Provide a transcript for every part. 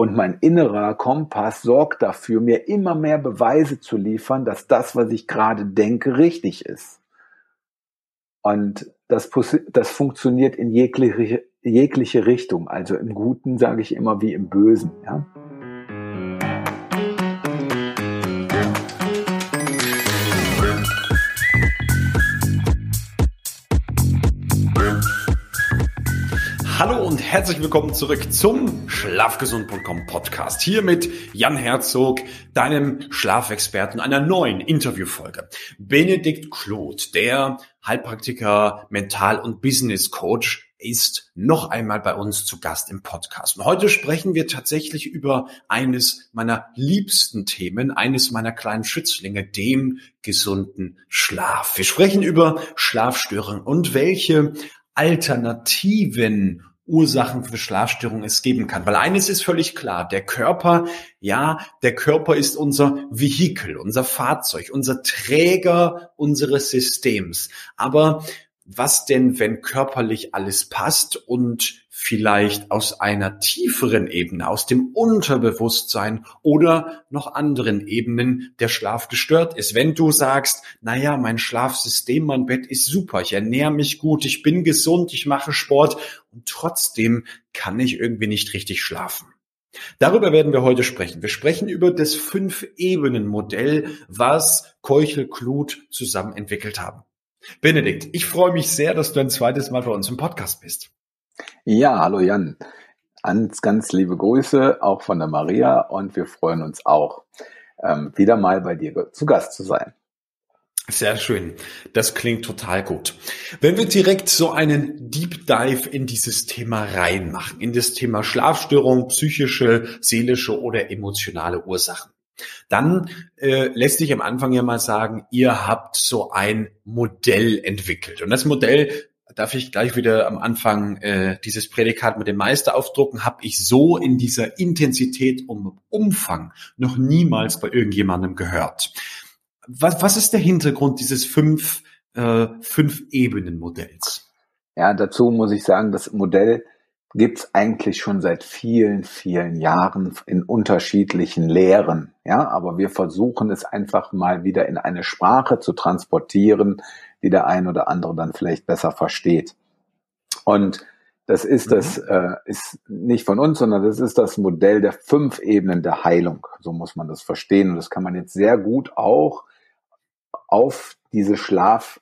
Und mein innerer Kompass sorgt dafür, mir immer mehr Beweise zu liefern, dass das, was ich gerade denke, richtig ist. Und das, das funktioniert in jegliche, jegliche Richtung. Also im Guten sage ich immer wie im Bösen. Ja? Hallo und herzlich willkommen zurück zum Schlafgesund.com Podcast. Hier mit Jan Herzog, deinem Schlafexperten, einer neuen Interviewfolge. Benedikt Claude, der Heilpraktiker, Mental- und Business Coach, ist noch einmal bei uns zu Gast im Podcast. Und heute sprechen wir tatsächlich über eines meiner liebsten Themen, eines meiner kleinen Schützlinge, dem gesunden Schlaf. Wir sprechen über Schlafstörungen und welche Alternativen Ursachen für Schlafstörungen es geben kann. Weil eines ist völlig klar, der Körper, ja, der Körper ist unser Vehikel, unser Fahrzeug, unser Träger unseres Systems. Aber was denn, wenn körperlich alles passt und vielleicht aus einer tieferen Ebene, aus dem Unterbewusstsein oder noch anderen Ebenen der Schlaf gestört ist. Wenn du sagst, naja, mein Schlafsystem, mein Bett ist super, ich ernähre mich gut, ich bin gesund, ich mache Sport und trotzdem kann ich irgendwie nicht richtig schlafen. Darüber werden wir heute sprechen. Wir sprechen über das Fünf-Ebenen-Modell, was Keuchel Kluth zusammen entwickelt haben. Benedikt, ich freue mich sehr, dass du ein zweites Mal bei uns im Podcast bist. Ja, hallo Jan. Ganz, ganz liebe Grüße auch von der Maria und wir freuen uns auch, ähm, wieder mal bei dir zu Gast zu sein. Sehr schön. Das klingt total gut. Wenn wir direkt so einen Deep Dive in dieses Thema reinmachen, in das Thema Schlafstörung, psychische, seelische oder emotionale Ursachen. Dann äh, lässt sich am Anfang ja mal sagen, ihr habt so ein Modell entwickelt. Und das Modell darf ich gleich wieder am Anfang äh, dieses Prädikat mit dem Meister aufdrucken, habe ich so in dieser Intensität und Umfang noch niemals bei irgendjemandem gehört. Was, was ist der Hintergrund dieses fünf, äh, fünf Ebenen Modells? Ja, dazu muss ich sagen, das Modell gibt's eigentlich schon seit vielen, vielen Jahren in unterschiedlichen Lehren. Ja, aber wir versuchen es einfach mal wieder in eine Sprache zu transportieren, die der ein oder andere dann vielleicht besser versteht. Und das ist mhm. das, äh, ist nicht von uns, sondern das ist das Modell der fünf Ebenen der Heilung. So muss man das verstehen. Und das kann man jetzt sehr gut auch auf diese Schlaf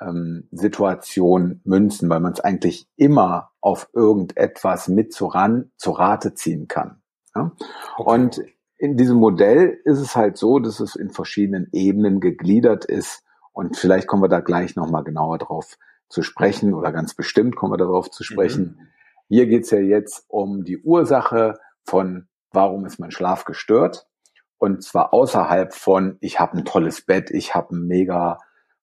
ähm, Situation münzen, weil man es eigentlich immer auf irgendetwas mit zu, ran, zu Rate ziehen kann. Ja? Okay. Und in diesem Modell ist es halt so, dass es in verschiedenen Ebenen gegliedert ist. Und vielleicht kommen wir da gleich nochmal genauer drauf zu sprechen oder ganz bestimmt kommen wir darauf zu sprechen. Mhm. Hier geht's ja jetzt um die Ursache von, warum ist mein Schlaf gestört? Und zwar außerhalb von, ich habe ein tolles Bett, ich habe ein mega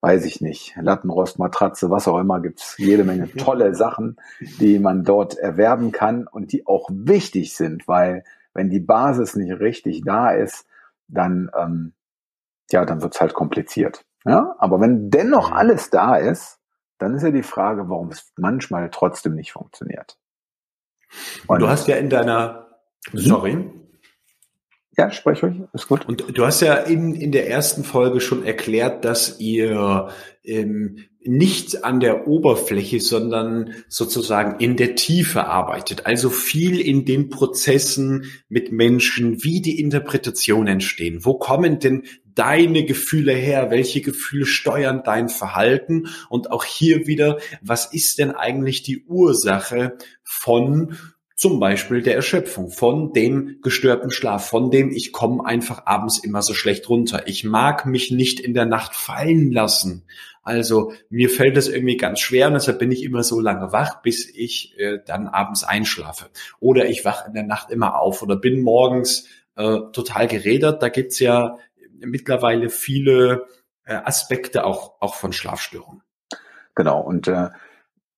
weiß ich nicht, Lattenrost, Matratze, was auch immer, gibt's jede Menge tolle Sachen, die man dort erwerben kann und die auch wichtig sind, weil wenn die Basis nicht richtig da ist, dann, ähm, ja, dann wird's halt kompliziert. Ja? Aber wenn dennoch mhm. alles da ist, dann ist ja die Frage, warum es manchmal trotzdem nicht funktioniert. Und du hast ja in deiner, mhm. sorry, ja, sprech ruhig, ist gut. Und du hast ja in, in der ersten Folge schon erklärt, dass ihr ähm, nicht an der Oberfläche, sondern sozusagen in der Tiefe arbeitet. Also viel in den Prozessen mit Menschen, wie die Interpretationen entstehen. Wo kommen denn deine Gefühle her? Welche Gefühle steuern dein Verhalten? Und auch hier wieder, was ist denn eigentlich die Ursache von zum Beispiel der Erschöpfung, von dem gestörten Schlaf, von dem ich komme einfach abends immer so schlecht runter. Ich mag mich nicht in der Nacht fallen lassen. Also mir fällt das irgendwie ganz schwer und deshalb bin ich immer so lange wach, bis ich äh, dann abends einschlafe. Oder ich wach in der Nacht immer auf oder bin morgens äh, total gerädert. Da gibt's ja mittlerweile viele äh, Aspekte auch, auch von Schlafstörungen. Genau, und äh,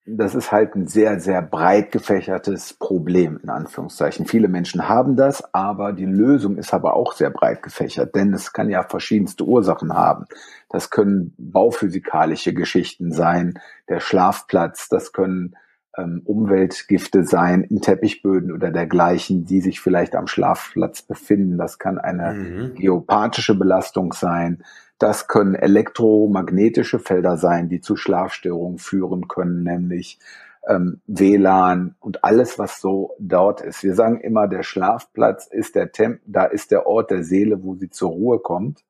das ist halt ein sehr, sehr breit gefächertes Problem, in Anführungszeichen. Viele Menschen haben das, aber die Lösung ist aber auch sehr breit gefächert, denn es kann ja verschiedenste Ursachen haben. Das können bauphysikalische Geschichten sein, der Schlafplatz, das können ähm, Umweltgifte sein in Teppichböden oder dergleichen, die sich vielleicht am Schlafplatz befinden. Das kann eine mhm. geopathische Belastung sein. Das können elektromagnetische Felder sein, die zu Schlafstörungen führen können, nämlich ähm, WLAN und alles, was so dort ist. Wir sagen immer, der Schlafplatz ist der Temp, da ist der Ort der Seele, wo sie zur Ruhe kommt.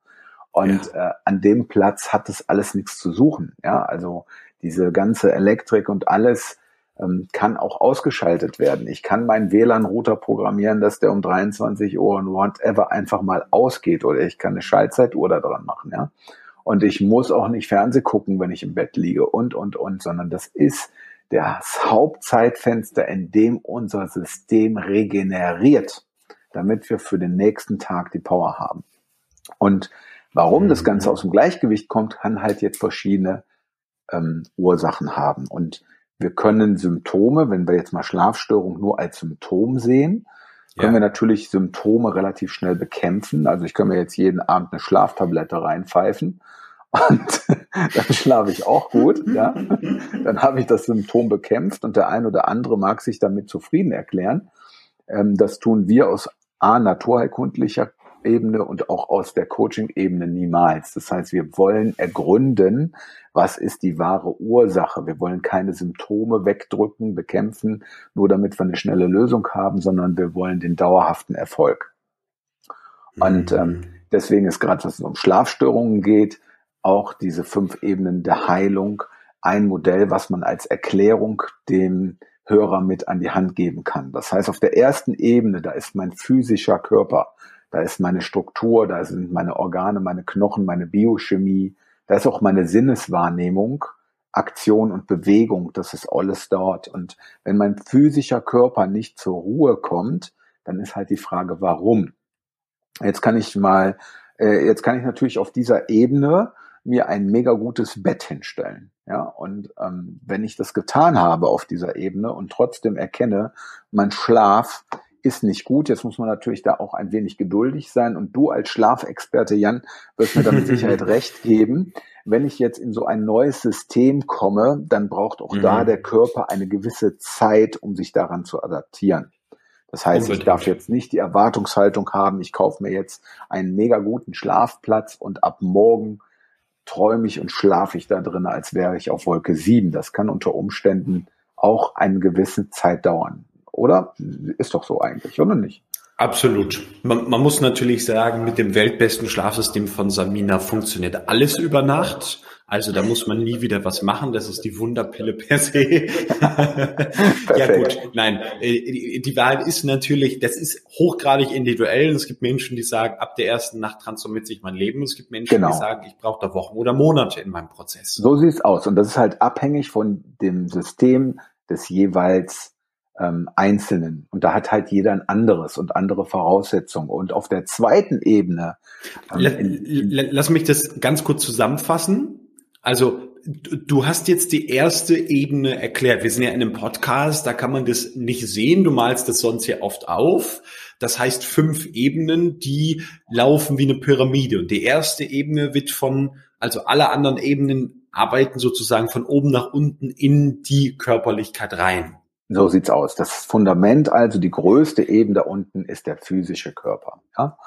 Und ja. äh, an dem Platz hat es alles nichts zu suchen. Ja, also diese ganze Elektrik und alles ähm, kann auch ausgeschaltet werden. Ich kann meinen WLAN-Router programmieren, dass der um 23 Uhr und whatever einfach mal ausgeht oder ich kann eine Schaltzeituhr da dran machen, ja. Und ich muss auch nicht Fernseh gucken, wenn ich im Bett liege und, und, und, sondern das ist das Hauptzeitfenster, in dem unser System regeneriert, damit wir für den nächsten Tag die Power haben. Und warum das Ganze mhm. aus dem Gleichgewicht kommt, kann halt jetzt verschiedene ähm, Ursachen haben. Und wir können Symptome, wenn wir jetzt mal Schlafstörung nur als Symptom sehen, können ja. wir natürlich Symptome relativ schnell bekämpfen. Also ich kann mir jetzt jeden Abend eine Schlaftablette reinpfeifen und dann schlafe ich auch gut. Ja? Dann habe ich das Symptom bekämpft und der ein oder andere mag sich damit zufrieden erklären. Ähm, das tun wir aus A, naturheilkundlicher Ebene und auch aus der Coaching-Ebene niemals. Das heißt, wir wollen ergründen, was ist die wahre Ursache. Wir wollen keine Symptome wegdrücken, bekämpfen, nur damit wir eine schnelle Lösung haben, sondern wir wollen den dauerhaften Erfolg. Und mhm. ähm, deswegen ist gerade, was es um Schlafstörungen geht, auch diese fünf Ebenen der Heilung ein Modell, was man als Erklärung dem Hörer mit an die Hand geben kann. Das heißt, auf der ersten Ebene, da ist mein physischer Körper, da ist meine Struktur, da sind meine Organe, meine Knochen, meine Biochemie, da ist auch meine Sinneswahrnehmung, Aktion und Bewegung, das ist alles dort. Und wenn mein physischer Körper nicht zur Ruhe kommt, dann ist halt die Frage, warum? Jetzt kann ich mal, äh, jetzt kann ich natürlich auf dieser Ebene mir ein mega gutes Bett hinstellen. Ja, und ähm, wenn ich das getan habe auf dieser Ebene und trotzdem erkenne, mein Schlaf ist nicht gut. Jetzt muss man natürlich da auch ein wenig geduldig sein. Und du als Schlafexperte, Jan, wirst mir da mit Sicherheit recht geben. Wenn ich jetzt in so ein neues System komme, dann braucht auch mhm. da der Körper eine gewisse Zeit, um sich daran zu adaptieren. Das heißt, Unbedingt. ich darf jetzt nicht die Erwartungshaltung haben, ich kaufe mir jetzt einen mega guten Schlafplatz und ab morgen träume ich und schlafe ich da drin, als wäre ich auf Wolke 7. Das kann unter Umständen auch eine gewisse Zeit dauern. Oder? Ist doch so eigentlich, oder nicht? Absolut. Man, man muss natürlich sagen, mit dem weltbesten Schlafsystem von Samina funktioniert alles über Nacht. Also da muss man nie wieder was machen. Das ist die Wunderpille per se. ja gut, nein. Äh, die Wahrheit ist natürlich, das ist hochgradig individuell. Es gibt Menschen, die sagen, ab der ersten Nacht transformiert sich mein Leben. Es gibt Menschen, genau. die sagen, ich brauche da Wochen oder Monate in meinem Prozess. So sieht's aus. Und das ist halt abhängig von dem System des jeweils ähm, Einzelnen. Und da hat halt jeder ein anderes und andere Voraussetzungen. Und auf der zweiten Ebene. Ähm, Lass mich das ganz kurz zusammenfassen. Also du hast jetzt die erste Ebene erklärt. Wir sind ja in einem Podcast, da kann man das nicht sehen. Du malst das sonst ja oft auf. Das heißt fünf Ebenen, die laufen wie eine Pyramide. Und die erste Ebene wird von, also alle anderen Ebenen arbeiten sozusagen von oben nach unten in die Körperlichkeit rein. So sieht's aus. Das Fundament, also die größte Ebene da unten, ist der physische Körper. Ja?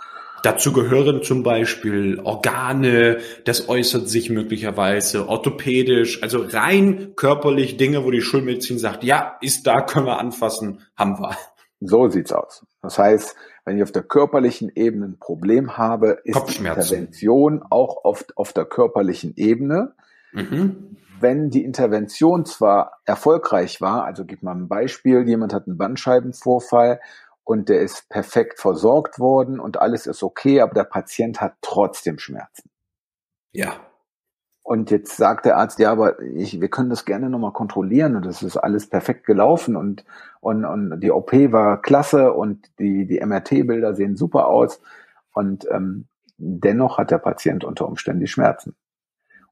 Dazu gehören zum Beispiel Organe, das äußert sich möglicherweise orthopädisch, also rein körperlich Dinge, wo die Schulmedizin sagt, ja, ist da, können wir anfassen, haben wir. So sieht's aus. Das heißt, wenn ich auf der körperlichen Ebene ein Problem habe, ist die Intervention auch oft auf der körperlichen Ebene. Mhm. Wenn die Intervention zwar erfolgreich war, also gib mal ein Beispiel, jemand hat einen Bandscheibenvorfall und der ist perfekt versorgt worden und alles ist okay, aber der Patient hat trotzdem Schmerzen. Ja. Und jetzt sagt der Arzt, ja, aber ich, wir können das gerne nochmal kontrollieren und das ist alles perfekt gelaufen und, und, und die OP war klasse und die, die MRT-Bilder sehen super aus und ähm, dennoch hat der Patient unter Umständen die Schmerzen.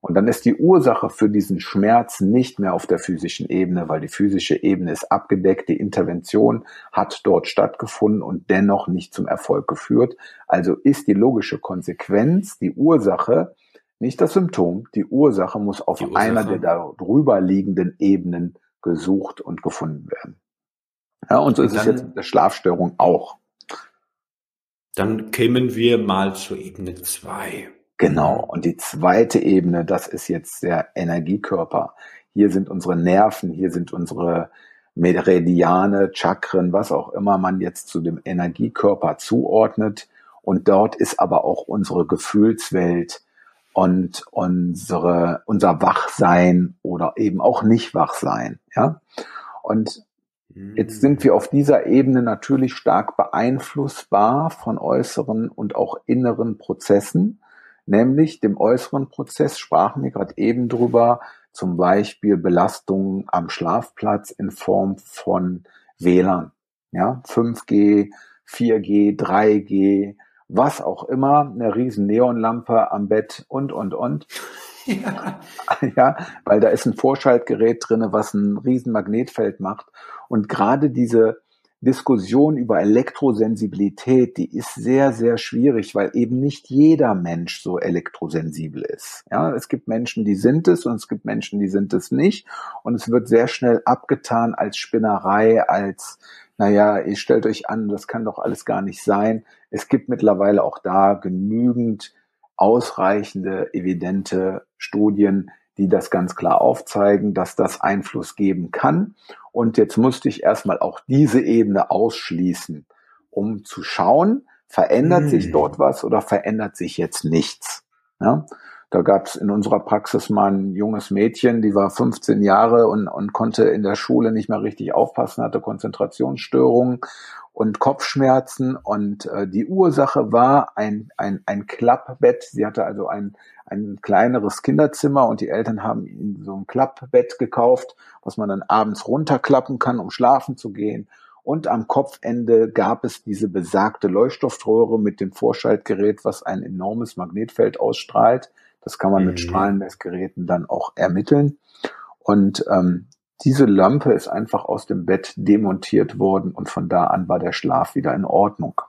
Und dann ist die Ursache für diesen Schmerz nicht mehr auf der physischen Ebene, weil die physische Ebene ist abgedeckt, die Intervention hat dort stattgefunden und dennoch nicht zum Erfolg geführt. Also ist die logische Konsequenz, die Ursache, nicht das Symptom, die Ursache muss auf die einer der darüber liegenden Ebenen gesucht und gefunden werden. Ja, und so ist dann, es jetzt mit der Schlafstörung auch. Dann kämen wir mal zur Ebene zwei. Genau. Und die zweite Ebene, das ist jetzt der Energiekörper. Hier sind unsere Nerven, hier sind unsere Meridiane, Chakren, was auch immer man jetzt zu dem Energiekörper zuordnet. Und dort ist aber auch unsere Gefühlswelt und unsere, unser Wachsein oder eben auch nicht Wachsein, ja. Und Jetzt sind wir auf dieser Ebene natürlich stark beeinflussbar von äußeren und auch inneren Prozessen, nämlich dem äußeren Prozess sprachen wir gerade eben drüber, zum Beispiel Belastungen am Schlafplatz in Form von WLAN, ja, 5G, 4G, 3G, was auch immer, eine riesen Neonlampe am Bett und, und, und. Ja. ja, weil da ist ein Vorschaltgerät drinne, was ein riesen Magnetfeld macht. Und gerade diese Diskussion über Elektrosensibilität, die ist sehr, sehr schwierig, weil eben nicht jeder Mensch so elektrosensibel ist. Ja, es gibt Menschen, die sind es und es gibt Menschen, die sind es nicht. Und es wird sehr schnell abgetan als Spinnerei, als, naja, ihr stellt euch an, das kann doch alles gar nicht sein. Es gibt mittlerweile auch da genügend ausreichende, evidente Studien, die das ganz klar aufzeigen, dass das Einfluss geben kann. Und jetzt musste ich erstmal auch diese Ebene ausschließen, um zu schauen, verändert mm. sich hm. dort was oder verändert sich jetzt nichts. Ja? Da gab es in unserer Praxis mal ein junges Mädchen, die war 15 Jahre und, und konnte in der Schule nicht mehr richtig aufpassen, hatte Konzentrationsstörungen und Kopfschmerzen. Und äh, die Ursache war ein, ein, ein Klappbett. Sie hatte also ein, ein kleineres Kinderzimmer und die Eltern haben ihnen so ein Klappbett gekauft, was man dann abends runterklappen kann, um schlafen zu gehen. Und am Kopfende gab es diese besagte Leuchtstoffröhre mit dem Vorschaltgerät, was ein enormes Magnetfeld ausstrahlt. Das kann man mhm. mit Strahlenmessgeräten dann auch ermitteln. Und ähm, diese Lampe ist einfach aus dem Bett demontiert worden und von da an war der Schlaf wieder in Ordnung.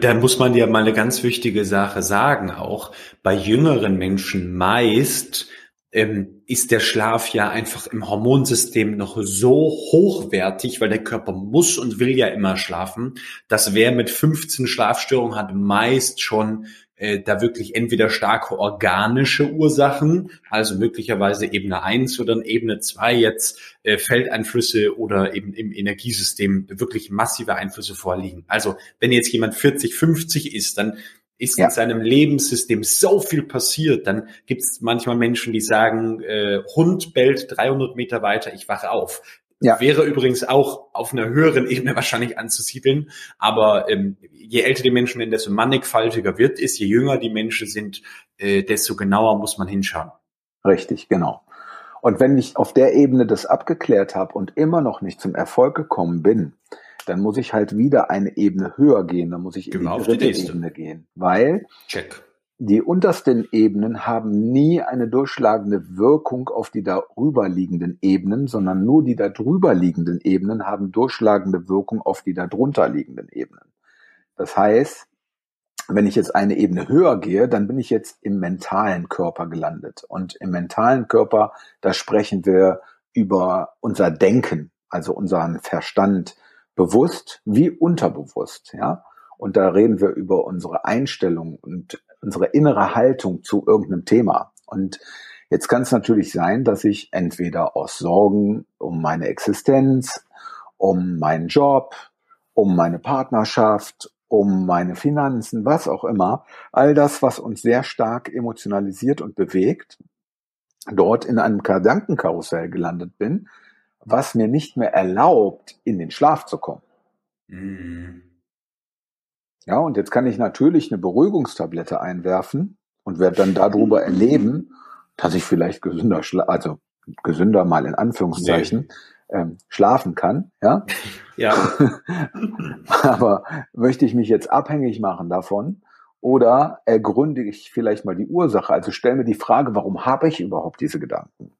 Da muss man ja mal eine ganz wichtige Sache sagen, auch bei jüngeren Menschen meist ähm, ist der Schlaf ja einfach im Hormonsystem noch so hochwertig, weil der Körper muss und will ja immer schlafen, dass wer mit 15 Schlafstörungen hat, meist schon äh, da wirklich entweder starke organische Ursachen, also möglicherweise Ebene 1 oder Ebene 2 jetzt äh, Feldeinflüsse oder eben im Energiesystem wirklich massive Einflüsse vorliegen. Also wenn jetzt jemand 40, 50 ist, dann ist ja. in seinem Lebenssystem so viel passiert, dann gibt es manchmal Menschen, die sagen, äh, Hund bellt 300 Meter weiter, ich wache auf. Ja. Wäre übrigens auch auf einer höheren Ebene wahrscheinlich anzusiedeln. Aber ähm, je älter die Menschen werden, desto mannigfaltiger wird es. Je jünger die Menschen sind, äh, desto genauer muss man hinschauen. Richtig, genau. Und wenn ich auf der Ebene das abgeklärt habe und immer noch nicht zum Erfolg gekommen bin, dann muss ich halt wieder eine Ebene höher gehen. Dann muss ich in genau die dritte die Ebene gehen. Weil Check die untersten Ebenen haben nie eine durchschlagende Wirkung auf die darüber liegenden Ebenen, sondern nur die darüber liegenden Ebenen haben durchschlagende Wirkung auf die darunter liegenden Ebenen. Das heißt, wenn ich jetzt eine Ebene höher gehe, dann bin ich jetzt im mentalen Körper gelandet. Und im mentalen Körper, da sprechen wir über unser Denken, also unseren Verstand, bewusst wie unterbewusst, ja. Und da reden wir über unsere Einstellung und unsere innere Haltung zu irgendeinem Thema. Und jetzt kann es natürlich sein, dass ich entweder aus Sorgen um meine Existenz, um meinen Job, um meine Partnerschaft, um meine Finanzen, was auch immer, all das, was uns sehr stark emotionalisiert und bewegt, dort in einem Gedankenkarussell gelandet bin, was mir nicht mehr erlaubt, in den Schlaf zu kommen. Mhm. Ja, und jetzt kann ich natürlich eine Beruhigungstablette einwerfen und werde dann darüber erleben, dass ich vielleicht gesünder, also gesünder mal in Anführungszeichen, nee. ähm, schlafen kann. Ja. ja. Aber möchte ich mich jetzt abhängig machen davon? Oder ergründe ich vielleicht mal die Ursache? Also stell mir die Frage, warum habe ich überhaupt diese Gedanken?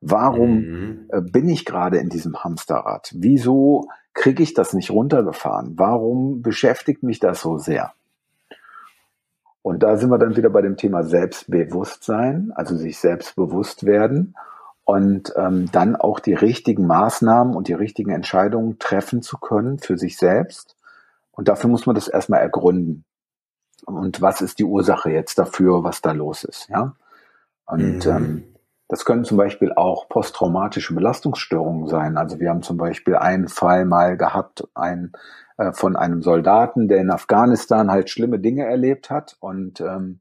Warum mhm. äh, bin ich gerade in diesem Hamsterrad? Wieso kriege ich das nicht runtergefahren? Warum beschäftigt mich das so sehr? Und da sind wir dann wieder bei dem Thema Selbstbewusstsein, also sich selbst bewusst werden. und ähm, dann auch die richtigen Maßnahmen und die richtigen Entscheidungen treffen zu können für sich selbst. Und dafür muss man das erstmal ergründen. Und was ist die Ursache jetzt dafür, was da los ist, ja? Und mhm. ähm, das können zum Beispiel auch posttraumatische Belastungsstörungen sein. Also wir haben zum Beispiel einen Fall mal gehabt, ein, äh, von einem Soldaten, der in Afghanistan halt schlimme Dinge erlebt hat und ähm,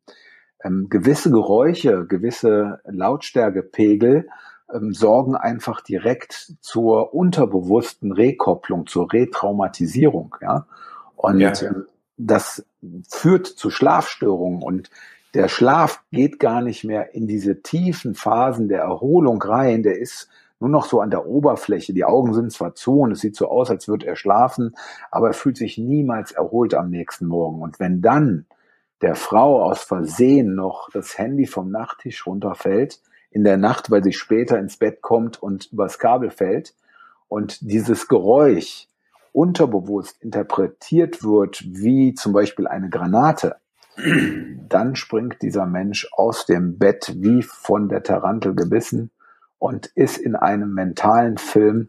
ähm, gewisse Geräusche, gewisse Lautstärkepegel ähm, sorgen einfach direkt zur unterbewussten Rekopplung, zur Retraumatisierung. Ja? Und ja. Ähm, das führt zu Schlafstörungen und der Schlaf geht gar nicht mehr in diese tiefen Phasen der Erholung rein. Der ist nur noch so an der Oberfläche. Die Augen sind zwar zu und es sieht so aus, als würde er schlafen, aber er fühlt sich niemals erholt am nächsten Morgen. Und wenn dann der Frau aus Versehen noch das Handy vom Nachttisch runterfällt, in der Nacht, weil sie später ins Bett kommt und übers Kabel fällt und dieses Geräusch unterbewusst interpretiert wird wie zum Beispiel eine Granate, dann springt dieser Mensch aus dem Bett wie von der Tarantel gebissen und ist in einem mentalen Film,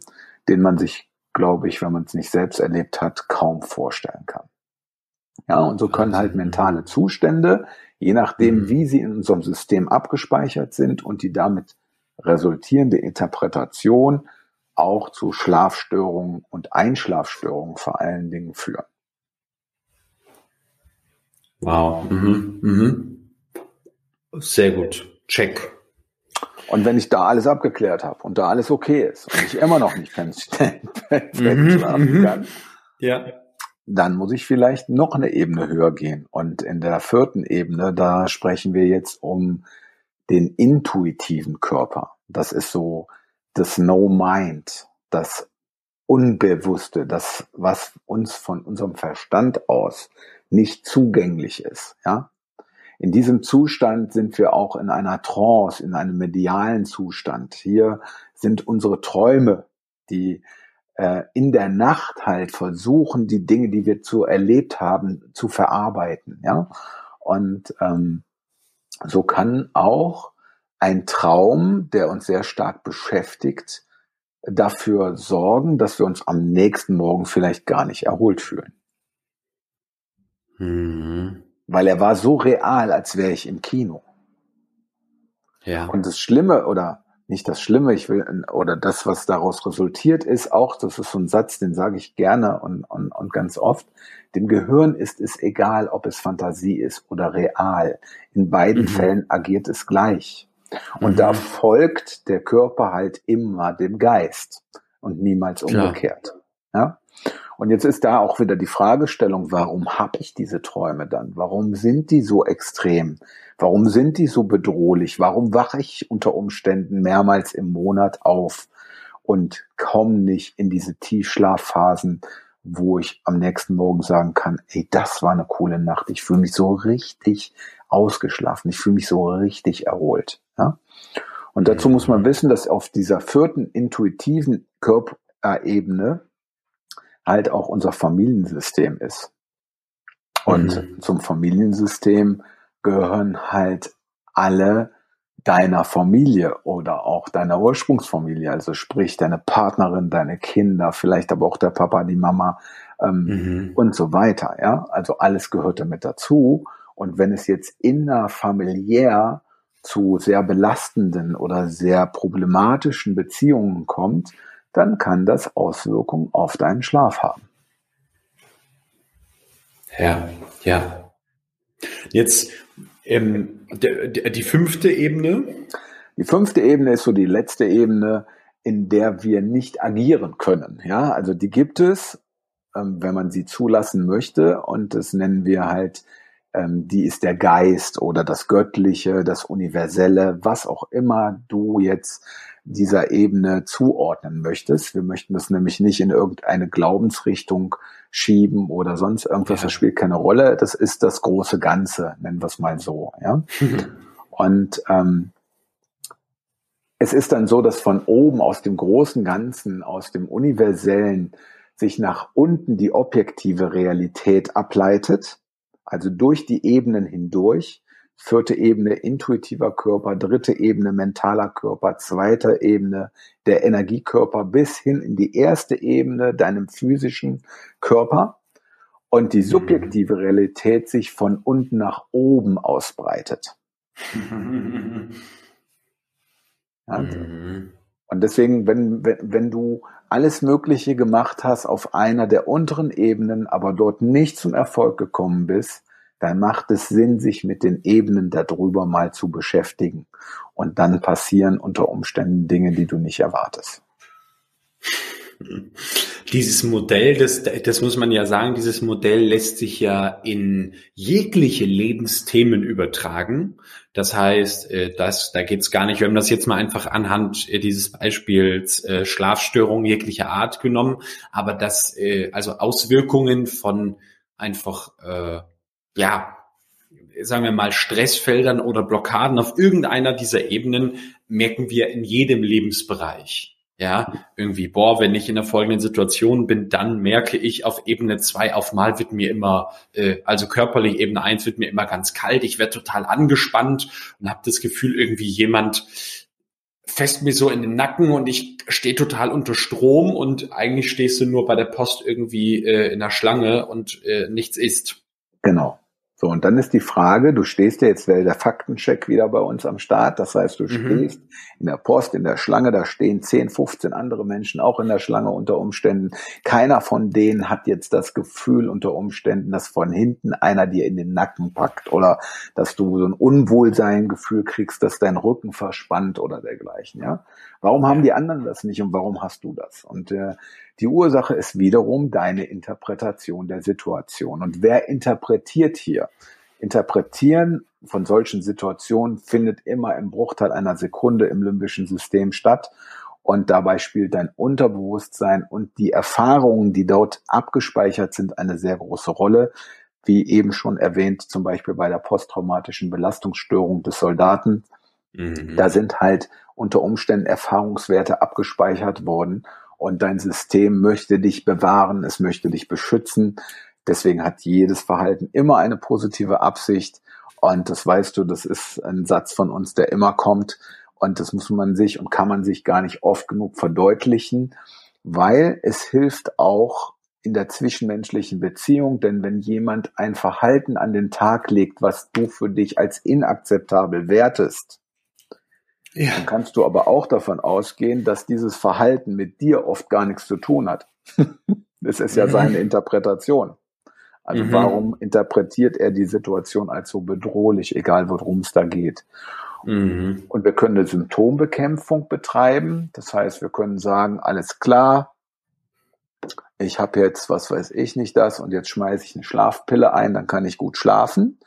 den man sich, glaube ich, wenn man es nicht selbst erlebt hat, kaum vorstellen kann. Ja, und so können halt mentale Zustände, je nachdem, mhm. wie sie in unserem System abgespeichert sind und die damit resultierende Interpretation auch zu Schlafstörungen und Einschlafstörungen vor allen Dingen führen. Wow. Mhm. Mhm. Sehr gut. Check. Und wenn ich da alles abgeklärt habe und da alles okay ist und ich immer noch nicht feststellen mhm. kann, ja dann muss ich vielleicht noch eine Ebene höher gehen. Und in der vierten Ebene, da sprechen wir jetzt um den intuitiven Körper. Das ist so das No Mind, das Unbewusste, das, was uns von unserem Verstand aus nicht zugänglich ist, ja. In diesem Zustand sind wir auch in einer Trance, in einem medialen Zustand. Hier sind unsere Träume, die äh, in der Nacht halt versuchen, die Dinge, die wir zu erlebt haben, zu verarbeiten. Ja, und ähm, so kann auch ein Traum, der uns sehr stark beschäftigt, dafür sorgen, dass wir uns am nächsten Morgen vielleicht gar nicht erholt fühlen. Mhm. Weil er war so real, als wäre ich im Kino. Ja. Und das Schlimme oder nicht das Schlimme, ich will, oder das, was daraus resultiert, ist auch, das ist so ein Satz, den sage ich gerne und, und, und ganz oft, dem Gehirn ist es egal, ob es Fantasie ist oder real. In beiden mhm. Fällen agiert es gleich. Und mhm. da folgt der Körper halt immer dem Geist und niemals umgekehrt. Ja? Und jetzt ist da auch wieder die Fragestellung, warum habe ich diese Träume dann? Warum sind die so extrem? Warum sind die so bedrohlich? Warum wache ich unter Umständen mehrmals im Monat auf und komme nicht in diese Tiefschlafphasen, wo ich am nächsten Morgen sagen kann, ey, das war eine coole Nacht. Ich fühle mich so richtig ausgeschlafen. Ich fühle mich so richtig erholt. Ja? Und dazu muss man wissen, dass auf dieser vierten intuitiven Körperebene halt auch unser Familiensystem ist. Und mhm. zum Familiensystem gehören halt alle deiner Familie oder auch deiner Ursprungsfamilie, also sprich deine Partnerin, deine Kinder, vielleicht aber auch der Papa, die Mama ähm, mhm. und so weiter. Ja, also alles gehört damit dazu. Und wenn es jetzt innerfamiliär zu sehr belastenden oder sehr problematischen Beziehungen kommt, dann kann das Auswirkungen auf deinen Schlaf haben. Ja, ja. Jetzt ähm, die fünfte Ebene. Die fünfte Ebene ist so die letzte Ebene, in der wir nicht agieren können. Ja, also die gibt es, ähm, wenn man sie zulassen möchte, und das nennen wir halt, ähm, die ist der Geist oder das Göttliche, das Universelle, was auch immer du jetzt dieser Ebene zuordnen möchtest. Wir möchten das nämlich nicht in irgendeine Glaubensrichtung schieben oder sonst irgendwas. Das spielt keine Rolle. Das ist das große Ganze, nennen wir es mal so. Ja? Und ähm, es ist dann so, dass von oben aus dem großen Ganzen, aus dem Universellen sich nach unten die objektive Realität ableitet, also durch die Ebenen hindurch vierte Ebene intuitiver Körper, dritte Ebene mentaler Körper, zweite Ebene der Energiekörper bis hin in die erste Ebene deinem physischen Körper und die subjektive Realität sich von unten nach oben ausbreitet. Mhm. Und deswegen, wenn, wenn, wenn du alles Mögliche gemacht hast auf einer der unteren Ebenen, aber dort nicht zum Erfolg gekommen bist, dann macht es Sinn, sich mit den Ebenen darüber mal zu beschäftigen. Und dann passieren unter Umständen Dinge, die du nicht erwartest. Dieses Modell, das, das muss man ja sagen, dieses Modell lässt sich ja in jegliche Lebensthemen übertragen. Das heißt, äh, das, da geht es gar nicht, wir haben das jetzt mal einfach anhand äh, dieses Beispiels äh, Schlafstörungen jeglicher Art genommen, aber das, also Auswirkungen von einfach äh, ja, sagen wir mal, Stressfeldern oder Blockaden auf irgendeiner dieser Ebenen merken wir in jedem Lebensbereich. Ja, irgendwie, boah, wenn ich in der folgenden Situation bin, dann merke ich auf Ebene zwei auf mal wird mir immer, äh, also körperlich Ebene eins wird mir immer ganz kalt, ich werde total angespannt und habe das Gefühl, irgendwie jemand fest mir so in den Nacken und ich stehe total unter Strom und eigentlich stehst du nur bei der Post irgendwie äh, in der Schlange und äh, nichts ist. Genau. So, und dann ist die Frage, du stehst ja jetzt, weil der Faktencheck wieder bei uns am Start, das heißt, du mhm. In der Post, in der Schlange, da stehen 10, 15 andere Menschen auch in der Schlange unter Umständen. Keiner von denen hat jetzt das Gefühl unter Umständen, dass von hinten einer dir in den Nacken packt oder dass du so ein Unwohlsein-Gefühl kriegst, dass dein Rücken verspannt oder dergleichen, ja. Warum haben die anderen das nicht und warum hast du das? Und äh, die Ursache ist wiederum deine Interpretation der Situation. Und wer interpretiert hier? Interpretieren von solchen Situationen findet immer im Bruchteil einer Sekunde im limbischen System statt. Und dabei spielt dein Unterbewusstsein und die Erfahrungen, die dort abgespeichert sind, eine sehr große Rolle. Wie eben schon erwähnt, zum Beispiel bei der posttraumatischen Belastungsstörung des Soldaten. Mhm. Da sind halt unter Umständen Erfahrungswerte abgespeichert worden und dein System möchte dich bewahren, es möchte dich beschützen. Deswegen hat jedes Verhalten immer eine positive Absicht. Und das weißt du, das ist ein Satz von uns, der immer kommt. Und das muss man sich und kann man sich gar nicht oft genug verdeutlichen, weil es hilft auch in der zwischenmenschlichen Beziehung. Denn wenn jemand ein Verhalten an den Tag legt, was du für dich als inakzeptabel wertest, ja. Dann kannst du aber auch davon ausgehen, dass dieses Verhalten mit dir oft gar nichts zu tun hat. das ist ja mhm. seine Interpretation. Also mhm. warum interpretiert er die Situation als so bedrohlich, egal worum es da geht? Mhm. Und wir können eine Symptombekämpfung betreiben. Das heißt, wir können sagen, alles klar, ich habe jetzt, was weiß ich nicht das, und jetzt schmeiße ich eine Schlafpille ein, dann kann ich gut schlafen.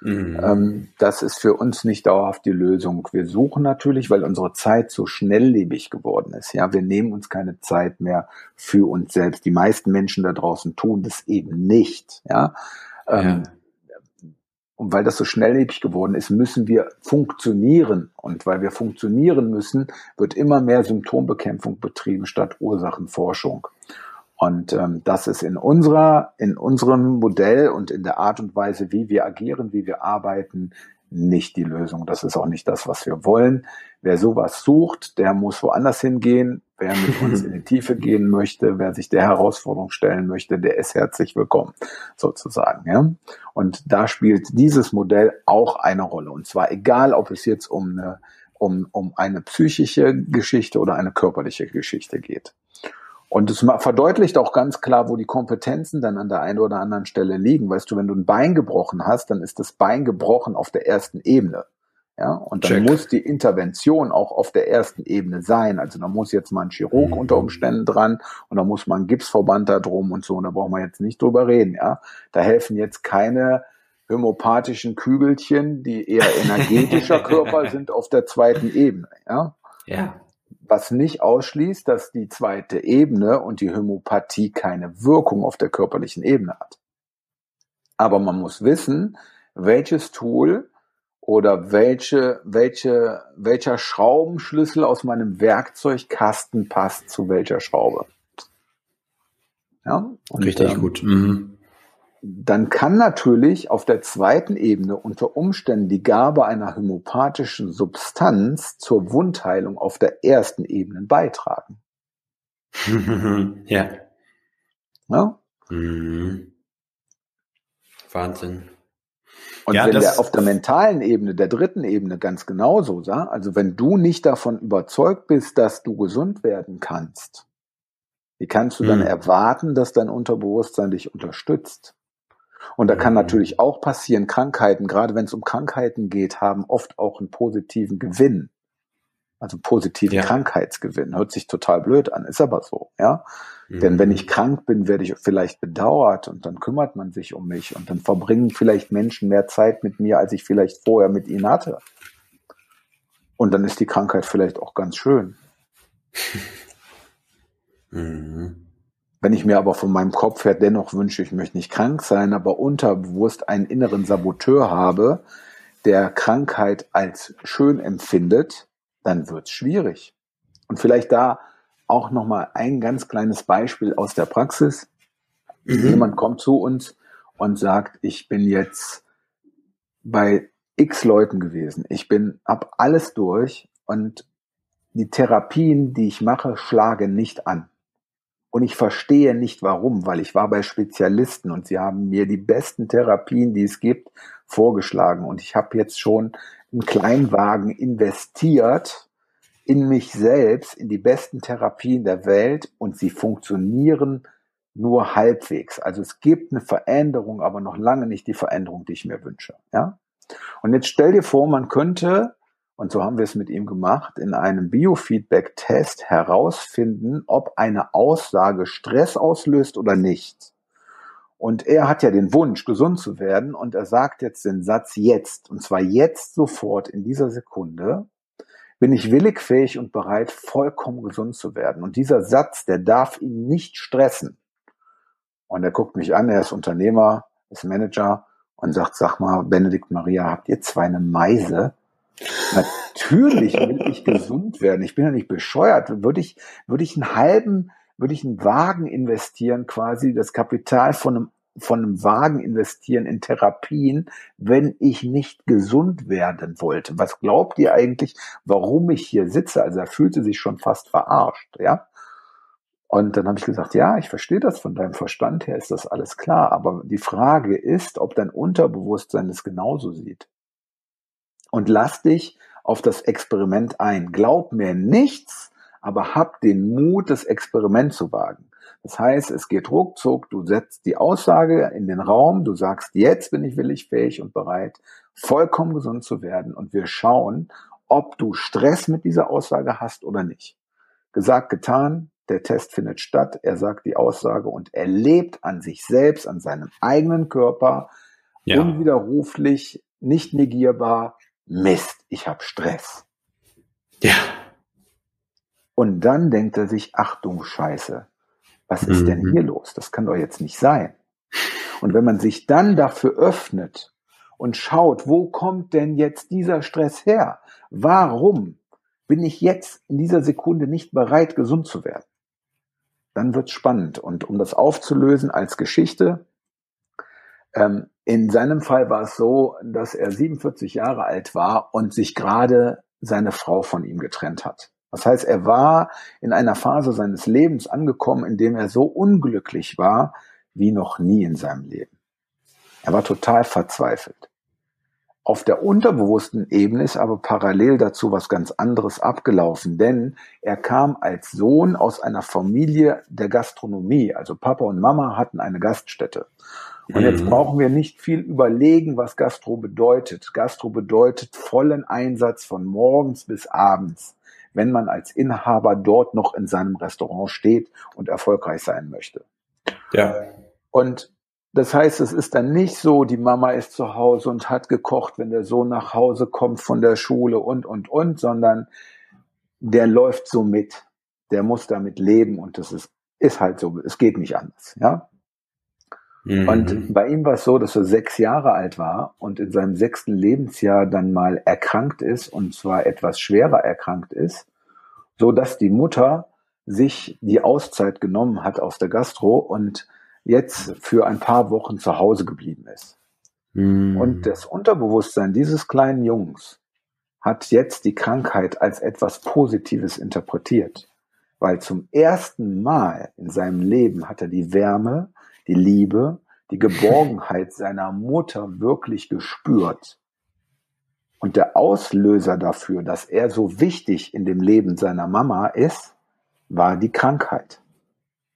Mhm. Ähm, das ist für uns nicht dauerhaft die Lösung. Wir suchen natürlich, weil unsere Zeit so schnelllebig geworden ist. Ja, wir nehmen uns keine Zeit mehr für uns selbst. Die meisten Menschen da draußen tun das eben nicht. Ja. Ähm, ja. Und weil das so schnelllebig geworden ist, müssen wir funktionieren. Und weil wir funktionieren müssen, wird immer mehr Symptombekämpfung betrieben statt Ursachenforschung. Und ähm, das ist in unserer, in unserem Modell und in der Art und Weise, wie wir agieren, wie wir arbeiten, nicht die Lösung. Das ist auch nicht das, was wir wollen. Wer sowas sucht, der muss woanders hingehen. Wer mit uns in die Tiefe gehen möchte, wer sich der Herausforderung stellen möchte, der ist herzlich willkommen, sozusagen. Ja? Und da spielt dieses Modell auch eine Rolle. Und zwar egal, ob es jetzt um eine, um, um eine psychische Geschichte oder eine körperliche Geschichte geht. Und es verdeutlicht auch ganz klar, wo die Kompetenzen dann an der einen oder anderen Stelle liegen. Weißt du, wenn du ein Bein gebrochen hast, dann ist das Bein gebrochen auf der ersten Ebene. Ja, und dann Check. muss die Intervention auch auf der ersten Ebene sein. Also da muss jetzt mal ein Chirurg mhm. unter Umständen dran und da muss mal ein Gipsverband da drum und so. Und da brauchen wir jetzt nicht drüber reden. Ja, da helfen jetzt keine homöopathischen Kügelchen, die eher energetischer Körper sind auf der zweiten Ebene. Ja. Ja was nicht ausschließt, dass die zweite Ebene und die Homöopathie keine Wirkung auf der körperlichen Ebene hat. Aber man muss wissen, welches Tool oder welche, welche, welcher Schraubenschlüssel aus meinem Werkzeugkasten passt zu welcher Schraube. Ja? Und, Richtig ähm, gut. Mhm. Dann kann natürlich auf der zweiten Ebene unter Umständen die Gabe einer homöopathischen Substanz zur Wundheilung auf der ersten Ebene beitragen. ja. ja? Mhm. Wahnsinn. Und ja, wenn der auf der mentalen Ebene, der dritten Ebene ganz genauso, also wenn du nicht davon überzeugt bist, dass du gesund werden kannst, wie kannst du dann mhm. erwarten, dass dein Unterbewusstsein dich unterstützt? Und da kann mhm. natürlich auch passieren, Krankheiten, gerade wenn es um Krankheiten geht, haben oft auch einen positiven Gewinn. Also positiven ja. Krankheitsgewinn. Hört sich total blöd an, ist aber so, ja. Mhm. Denn wenn ich krank bin, werde ich vielleicht bedauert und dann kümmert man sich um mich und dann verbringen vielleicht Menschen mehr Zeit mit mir, als ich vielleicht vorher mit ihnen hatte. Und dann ist die Krankheit vielleicht auch ganz schön. Mhm. Wenn ich mir aber von meinem Kopf her dennoch wünsche, ich möchte nicht krank sein, aber unterbewusst einen inneren Saboteur habe, der Krankheit als schön empfindet, dann wird es schwierig. Und vielleicht da auch nochmal ein ganz kleines Beispiel aus der Praxis. Mhm. Jemand kommt zu uns und sagt, ich bin jetzt bei x Leuten gewesen. Ich bin ab alles durch und die Therapien, die ich mache, schlagen nicht an. Und ich verstehe nicht warum, weil ich war bei Spezialisten und sie haben mir die besten Therapien, die es gibt, vorgeschlagen. Und ich habe jetzt schon einen Kleinwagen investiert in mich selbst, in die besten Therapien der Welt und sie funktionieren nur halbwegs. Also es gibt eine Veränderung, aber noch lange nicht die Veränderung, die ich mir wünsche. Ja? Und jetzt stell dir vor, man könnte und so haben wir es mit ihm gemacht, in einem Biofeedback-Test herausfinden, ob eine Aussage Stress auslöst oder nicht. Und er hat ja den Wunsch, gesund zu werden, und er sagt jetzt den Satz jetzt, und zwar jetzt sofort in dieser Sekunde, bin ich willig, fähig und bereit, vollkommen gesund zu werden. Und dieser Satz, der darf ihn nicht stressen. Und er guckt mich an, er ist Unternehmer, ist Manager und sagt, sag mal, Benedikt Maria, habt ihr zwei eine Meise? Natürlich will ich gesund werden. Ich bin ja nicht bescheuert. Würde ich, würde ich einen halben, würde ich einen Wagen investieren, quasi das Kapital von einem, von einem Wagen investieren in Therapien, wenn ich nicht gesund werden wollte. Was glaubt ihr eigentlich, warum ich hier sitze? Also er fühlte sich schon fast verarscht, ja. Und dann habe ich gesagt, ja, ich verstehe das von deinem Verstand her, ist das alles klar. Aber die Frage ist, ob dein Unterbewusstsein es genauso sieht und lass dich auf das Experiment ein. Glaub mir nichts, aber hab den Mut, das Experiment zu wagen. Das heißt, es geht ruckzuck, du setzt die Aussage in den Raum, du sagst, jetzt bin ich willig, fähig und bereit, vollkommen gesund zu werden und wir schauen, ob du Stress mit dieser Aussage hast oder nicht. Gesagt, getan, der Test findet statt, er sagt die Aussage und er lebt an sich selbst, an seinem eigenen Körper, ja. unwiderruflich, nicht negierbar, Mist, ich habe Stress. Ja. Und dann denkt er sich, ach du Scheiße, was ist mhm. denn hier los? Das kann doch jetzt nicht sein. Und wenn man sich dann dafür öffnet und schaut, wo kommt denn jetzt dieser Stress her? Warum bin ich jetzt in dieser Sekunde nicht bereit, gesund zu werden? Dann wird's spannend. Und um das aufzulösen als Geschichte, ähm, in seinem Fall war es so, dass er 47 Jahre alt war und sich gerade seine Frau von ihm getrennt hat. Das heißt, er war in einer Phase seines Lebens angekommen, in dem er so unglücklich war wie noch nie in seinem Leben. Er war total verzweifelt. Auf der unterbewussten Ebene ist aber parallel dazu was ganz anderes abgelaufen, denn er kam als Sohn aus einer Familie der Gastronomie. Also Papa und Mama hatten eine Gaststätte. Und jetzt mhm. brauchen wir nicht viel überlegen, was Gastro bedeutet. Gastro bedeutet vollen Einsatz von morgens bis abends, wenn man als Inhaber dort noch in seinem Restaurant steht und erfolgreich sein möchte. Ja. Und das heißt, es ist dann nicht so, die Mama ist zu Hause und hat gekocht, wenn der Sohn nach Hause kommt von der Schule und, und, und, sondern der läuft so mit. Der muss damit leben und das ist, ist halt so. Es geht nicht anders, ja. Mhm. Und bei ihm war es so, dass er sechs Jahre alt war und in seinem sechsten Lebensjahr dann mal erkrankt ist und zwar etwas schwerer erkrankt ist, so dass die Mutter sich die Auszeit genommen hat aus der Gastro und jetzt für ein paar Wochen zu Hause geblieben ist. Mhm. Und das Unterbewusstsein dieses kleinen Jungs hat jetzt die Krankheit als etwas Positives interpretiert, weil zum ersten Mal in seinem Leben hat er die Wärme, die Liebe, die Geborgenheit seiner Mutter wirklich gespürt. Und der Auslöser dafür, dass er so wichtig in dem Leben seiner Mama ist, war die Krankheit.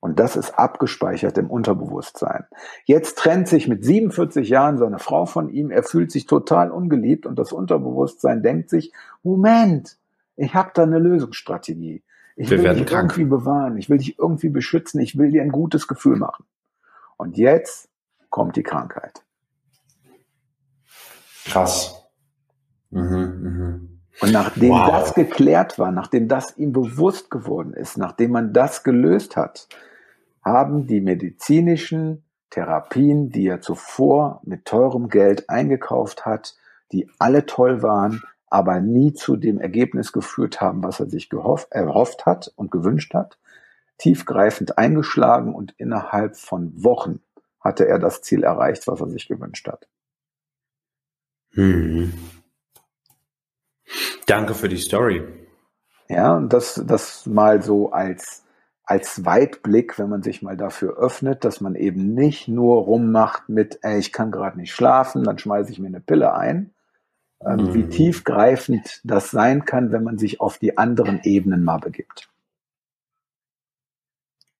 Und das ist abgespeichert im Unterbewusstsein. Jetzt trennt sich mit 47 Jahren seine Frau von ihm. Er fühlt sich total ungeliebt und das Unterbewusstsein denkt sich, Moment, ich habe da eine Lösungsstrategie. Ich Wir will dich krank. irgendwie bewahren. Ich will dich irgendwie beschützen. Ich will dir ein gutes Gefühl machen. Und jetzt kommt die Krankheit. Krass. Mhm, mh. Und nachdem wow. das geklärt war, nachdem das ihm bewusst geworden ist, nachdem man das gelöst hat, haben die medizinischen Therapien, die er zuvor mit teurem Geld eingekauft hat, die alle toll waren, aber nie zu dem Ergebnis geführt haben, was er sich gehofft, erhofft hat und gewünscht hat, tiefgreifend eingeschlagen und innerhalb von Wochen hatte er das Ziel erreicht, was er sich gewünscht hat. Hm. Danke für die Story. Ja, und das, das mal so als als Weitblick, wenn man sich mal dafür öffnet, dass man eben nicht nur rummacht mit, ey, ich kann gerade nicht schlafen, dann schmeiße ich mir eine Pille ein, ähm, mhm. wie tiefgreifend das sein kann, wenn man sich auf die anderen Ebenen mal begibt.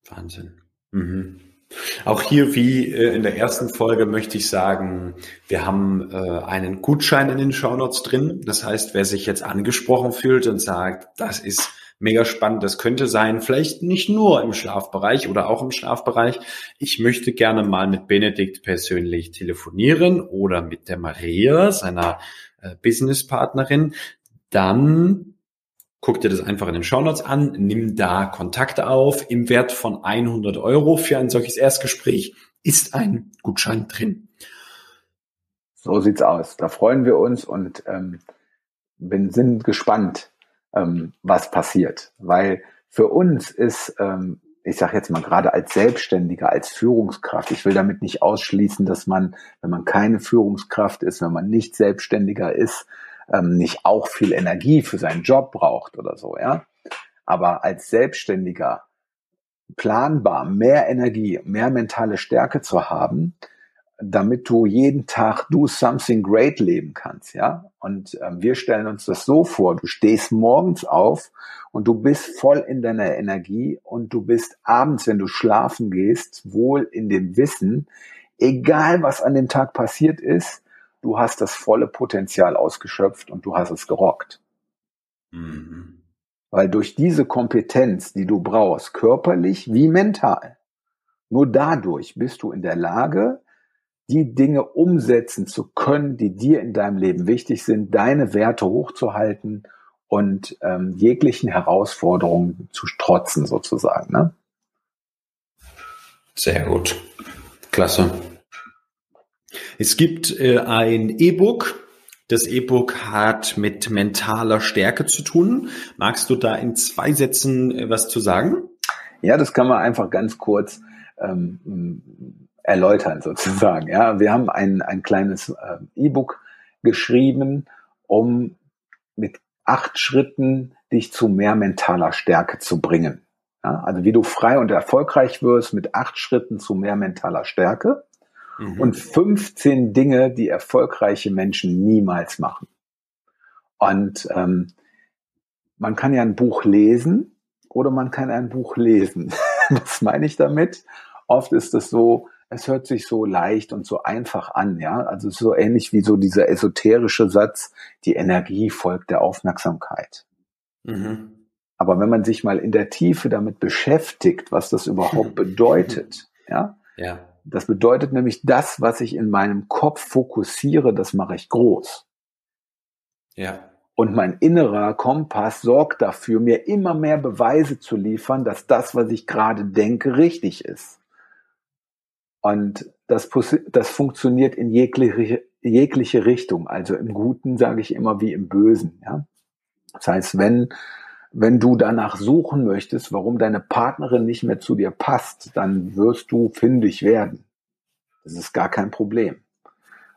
Wahnsinn. Mhm. Auch hier wie äh, in der ersten Folge möchte ich sagen, wir haben äh, einen Gutschein in den Shownotes drin. Das heißt, wer sich jetzt angesprochen fühlt und sagt, das ist mega spannend. Das könnte sein, vielleicht nicht nur im Schlafbereich oder auch im Schlafbereich. Ich möchte gerne mal mit Benedikt persönlich telefonieren oder mit der Maria, seiner äh, Businesspartnerin. Dann guck dir das einfach in den Shownotes an, nimm da Kontakte auf. Im Wert von 100 Euro für ein solches Erstgespräch ist ein Gutschein drin. So sieht's aus. Da freuen wir uns und ähm, bin, sind gespannt, ähm, was passiert. Weil für uns ist, ähm, ich sage jetzt mal gerade als Selbstständiger, als Führungskraft, ich will damit nicht ausschließen, dass man, wenn man keine Führungskraft ist, wenn man nicht Selbstständiger ist, ähm, nicht auch viel Energie für seinen Job braucht oder so, ja. Aber als Selbstständiger planbar mehr Energie, mehr mentale Stärke zu haben, damit du jeden Tag do something great leben kannst, ja. Und ähm, wir stellen uns das so vor: Du stehst morgens auf und du bist voll in deiner Energie und du bist abends, wenn du schlafen gehst, wohl in dem Wissen, egal was an dem Tag passiert ist, du hast das volle Potenzial ausgeschöpft und du hast es gerockt. Mhm. Weil durch diese Kompetenz, die du brauchst, körperlich wie mental, nur dadurch bist du in der Lage, die Dinge umsetzen zu können, die dir in deinem Leben wichtig sind, deine Werte hochzuhalten und ähm, jeglichen Herausforderungen zu trotzen sozusagen. Ne? Sehr gut. Klasse. Es gibt äh, ein E-Book. Das E-Book hat mit mentaler Stärke zu tun. Magst du da in zwei Sätzen äh, was zu sagen? Ja, das kann man einfach ganz kurz ähm, erläutern sozusagen. Ja, wir haben ein, ein kleines äh, E-Book geschrieben, um mit acht Schritten dich zu mehr mentaler Stärke zu bringen. Ja, also wie du frei und erfolgreich wirst mit acht Schritten zu mehr mentaler Stärke mhm. und 15 Dinge, die erfolgreiche Menschen niemals machen. Und ähm, man kann ja ein Buch lesen oder man kann ein Buch lesen. Was meine ich damit? Oft ist es so, es hört sich so leicht und so einfach an, ja. Also so ähnlich wie so dieser esoterische Satz, die Energie folgt der Aufmerksamkeit. Mhm. Aber wenn man sich mal in der Tiefe damit beschäftigt, was das überhaupt bedeutet, ja, ja. Das bedeutet nämlich, das, was ich in meinem Kopf fokussiere, das mache ich groß. Ja. Und mein innerer Kompass sorgt dafür, mir immer mehr Beweise zu liefern, dass das, was ich gerade denke, richtig ist. Und das, das funktioniert in jegliche, jegliche Richtung. Also im Guten sage ich immer wie im Bösen. Ja? Das heißt, wenn wenn du danach suchen möchtest, warum deine Partnerin nicht mehr zu dir passt, dann wirst du findig werden. Das ist gar kein Problem.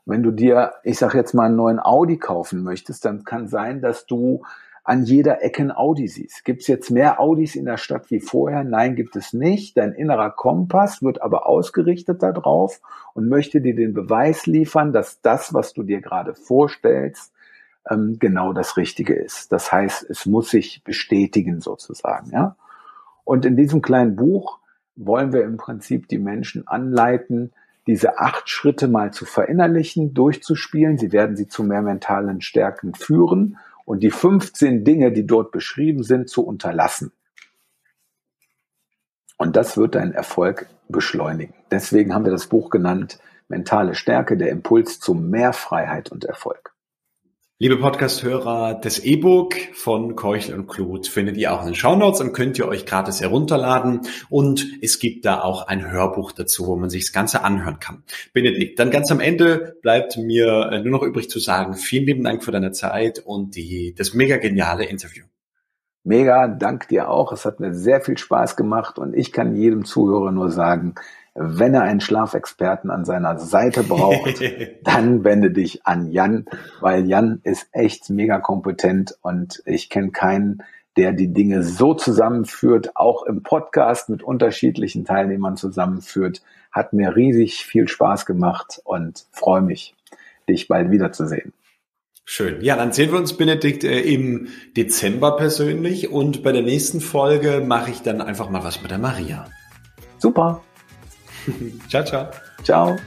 Wenn du dir, ich sag jetzt mal, einen neuen Audi kaufen möchtest, dann kann sein, dass du an jeder Ecke ein Audi siehst. Gibt es jetzt mehr Audis in der Stadt wie vorher? Nein, gibt es nicht. Dein innerer Kompass wird aber ausgerichtet darauf und möchte dir den Beweis liefern, dass das, was du dir gerade vorstellst, ähm, genau das Richtige ist. Das heißt, es muss sich bestätigen sozusagen. Ja? Und in diesem kleinen Buch wollen wir im Prinzip die Menschen anleiten, diese acht Schritte mal zu verinnerlichen, durchzuspielen. Sie werden sie zu mehr mentalen Stärken führen und die 15 Dinge, die dort beschrieben sind, zu unterlassen. Und das wird deinen Erfolg beschleunigen. Deswegen haben wir das Buch genannt Mentale Stärke, der Impuls zu mehr Freiheit und Erfolg. Liebe Podcast-Hörer, das E-Book von Keuchel und Kluth findet ihr auch in den Shownotes und könnt ihr euch gratis herunterladen. Und es gibt da auch ein Hörbuch dazu, wo man sich das Ganze anhören kann. Benedikt, dann ganz am Ende bleibt mir äh, nur noch übrig zu sagen, vielen lieben Dank für deine Zeit und die, das mega geniale Interview. Mega, dank dir auch. Es hat mir sehr viel Spaß gemacht und ich kann jedem Zuhörer nur sagen, wenn er einen Schlafexperten an seiner Seite braucht, dann wende dich an Jan, weil Jan ist echt mega kompetent und ich kenne keinen, der die Dinge so zusammenführt, auch im Podcast mit unterschiedlichen Teilnehmern zusammenführt. Hat mir riesig viel Spaß gemacht und freue mich, dich bald wiederzusehen. Schön. Ja, dann sehen wir uns, Benedikt, äh, im Dezember persönlich und bei der nächsten Folge mache ich dann einfach mal was mit der Maria. Super. Ciao, ciao. Ciao.